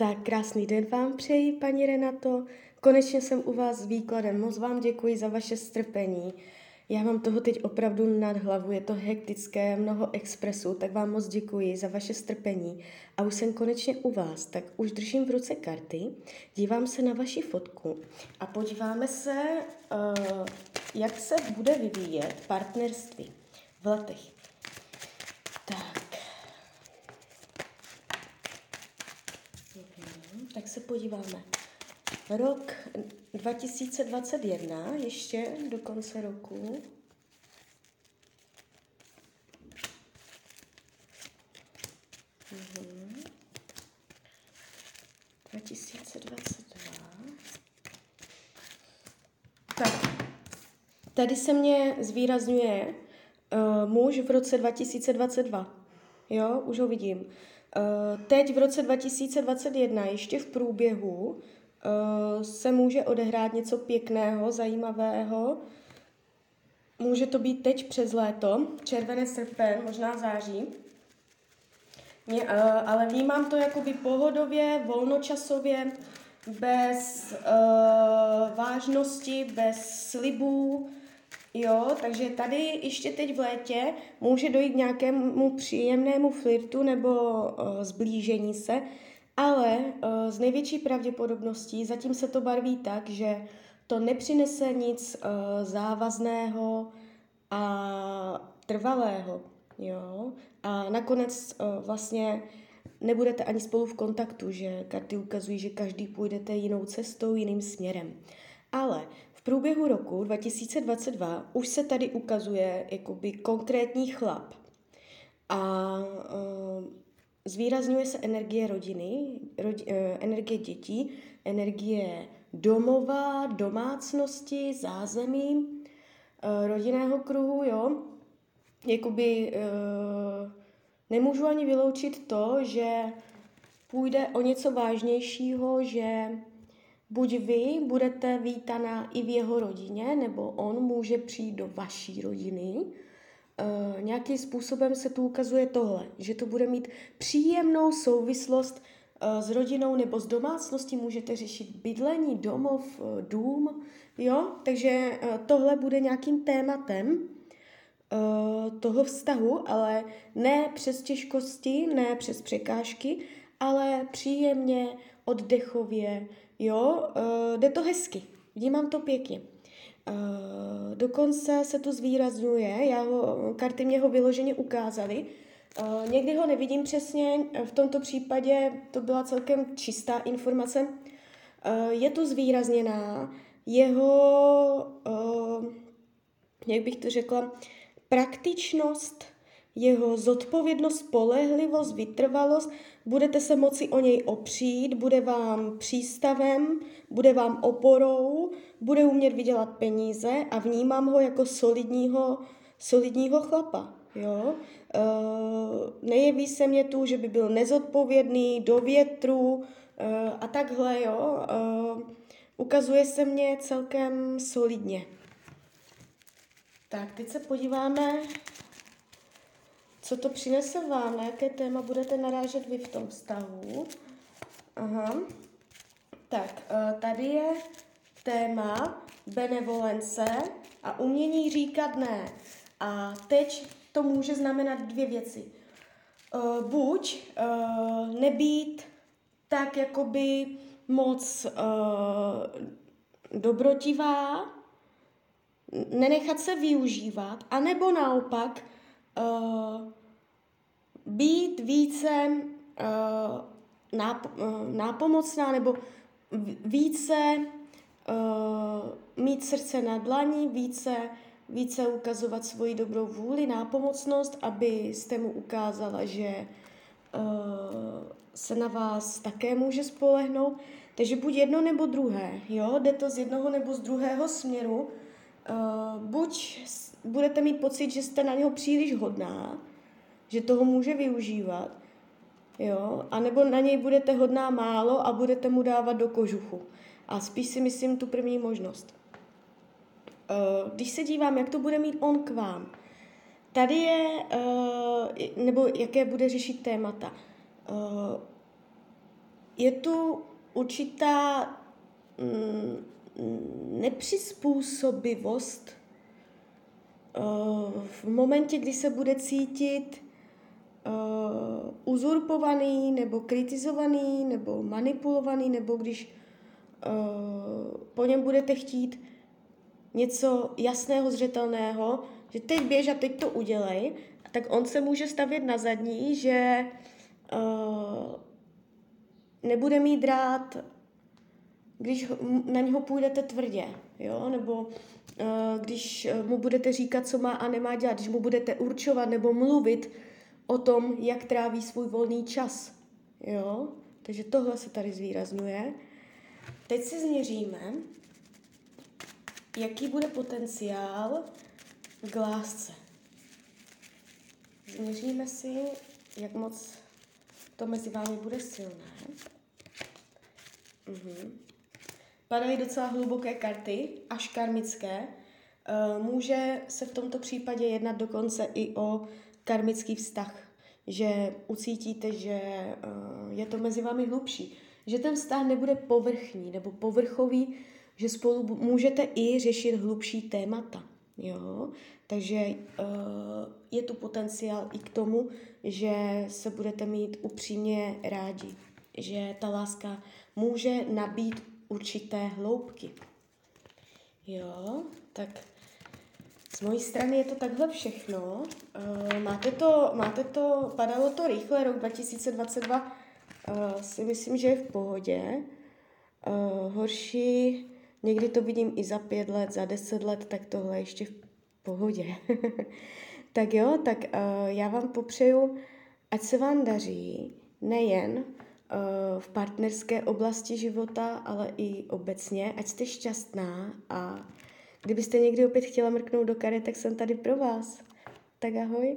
Tak krásný den vám přeji, paní Renato. Konečně jsem u vás s výkladem. Moc vám děkuji za vaše strpení. Já mám toho teď opravdu nad hlavu, je to hektické, mnoho expresů, tak vám moc děkuji za vaše strpení. A už jsem konečně u vás, tak už držím v ruce karty, dívám se na vaši fotku a podíváme se, uh, jak se bude vyvíjet partnerství v letech. Tak. Mhm, tak se podíváme. Rok 2021, ještě do konce roku. Mhm. 2022. Tak, tady se mě zvýrazňuje uh, muž v roce 2022. Jo, už ho vidím. Uh, teď v roce 2021, ještě v průběhu, uh, se může odehrát něco pěkného, zajímavého. Může to být teď přes léto, červené srpen, možná září. Mě, uh, ale vnímám to jakoby pohodově, volnočasově, bez uh, vážnosti, bez slibů, Jo, takže tady ještě teď v létě může dojít nějakému příjemnému flirtu nebo uh, zblížení se, ale uh, z největší pravděpodobností zatím se to barví tak, že to nepřinese nic uh, závazného a trvalého. Jo? A nakonec uh, vlastně nebudete ani spolu v kontaktu, že karty ukazují, že každý půjdete jinou cestou, jiným směrem. Ale průběhu roku 2022 už se tady ukazuje jakoby konkrétní chlap a uh, zvýrazňuje se energie rodiny, rodi, uh, energie dětí, energie domova, domácnosti, zázemí, uh, rodinného kruhu, jo. Jakoby nemůžu ani vyloučit to, že půjde o něco vážnějšího, že buď vy budete vítaná i v jeho rodině, nebo on může přijít do vaší rodiny. Uh, nějakým způsobem se tu ukazuje tohle, že to bude mít příjemnou souvislost uh, s rodinou nebo s domácností, můžete řešit bydlení, domov, uh, dům, jo, takže uh, tohle bude nějakým tématem uh, toho vztahu, ale ne přes těžkosti, ne přes překážky, ale příjemně, oddechově, Jo, uh, jde to hezky, vnímám to pěkně. Uh, dokonce se to zvýrazňuje, já ho, karty mě ho vyloženě ukázaly. Uh, někdy ho nevidím přesně, v tomto případě to byla celkem čistá informace. Uh, je to zvýrazněná jeho, uh, jak bych to řekla, praktičnost, jeho zodpovědnost, spolehlivost, vytrvalost, budete se moci o něj opřít, bude vám přístavem, bude vám oporou, bude umět vydělat peníze a vnímám ho jako solidního, solidního chlapa. Jo? E, nejeví se mě tu, že by byl nezodpovědný, do větru e, a takhle. Jo? E, ukazuje se mě celkem solidně. Tak, teď se podíváme co to přinese vám, na jaké téma budete narážet vy v tom vztahu. Aha. Tak, eh, tady je téma benevolence a umění říkat ne. A teď to může znamenat dvě věci. Eh, buď eh, nebýt tak jakoby moc dobrotivá, nenechat se využívat, anebo naopak být více uh, náp, uh, nápomocná nebo více uh, mít srdce na dlaní, více, více ukazovat svoji dobrou vůli, nápomocnost, abyste mu ukázala, že uh, se na vás také může spolehnout. Takže buď jedno nebo druhé, jo, jde to z jednoho nebo z druhého směru. Uh, buď budete mít pocit, že jste na něho příliš hodná, že toho může využívat, jo, anebo na něj budete hodná málo a budete mu dávat do kožuchu. A spíš si myslím tu první možnost. Eh, když se dívám, jak to bude mít on k vám, tady je, eh, nebo jaké bude řešit témata. Eh, je tu určitá mm, nepřizpůsobivost uh, v momentě, kdy se bude cítit uh, uzurpovaný nebo kritizovaný nebo manipulovaný, nebo když uh, po něm budete chtít něco jasného, zřetelného, že teď běž a teď to udělej, tak on se může stavět na zadní, že uh, nebude mít rád, když na něho půjdete tvrdě, jo, nebo uh, když mu budete říkat, co má a nemá dělat, když mu budete určovat nebo mluvit o tom, jak tráví svůj volný čas, jo, takže tohle se tady zvýrazňuje. Teď si změříme, jaký bude potenciál k lásce. Změříme si, jak moc to mezi vámi bude silné. Mhm. Padají docela hluboké karty, až karmické. Eh, může se v tomto případě jednat dokonce i o karmický vztah, že ucítíte, že eh, je to mezi vámi hlubší, že ten vztah nebude povrchní nebo povrchový, že spolu můžete i řešit hlubší témata. Jo? Takže uh, je tu potenciál i k tomu, že se budete mít upřímně rádi, že ta láska může nabít určité hloubky. Jo, tak z mojí strany je to takhle všechno. Uh, máte, to, máte to, padalo to rychle, rok 2022 uh, si myslím, že je v pohodě. Uh, horší Někdy to vidím i za pět let, za deset let, tak tohle ještě v pohodě. tak jo, tak já vám popřeju, ať se vám daří nejen v partnerské oblasti života, ale i obecně, ať jste šťastná a kdybyste někdy opět chtěla mrknout do karet, tak jsem tady pro vás. Tak ahoj.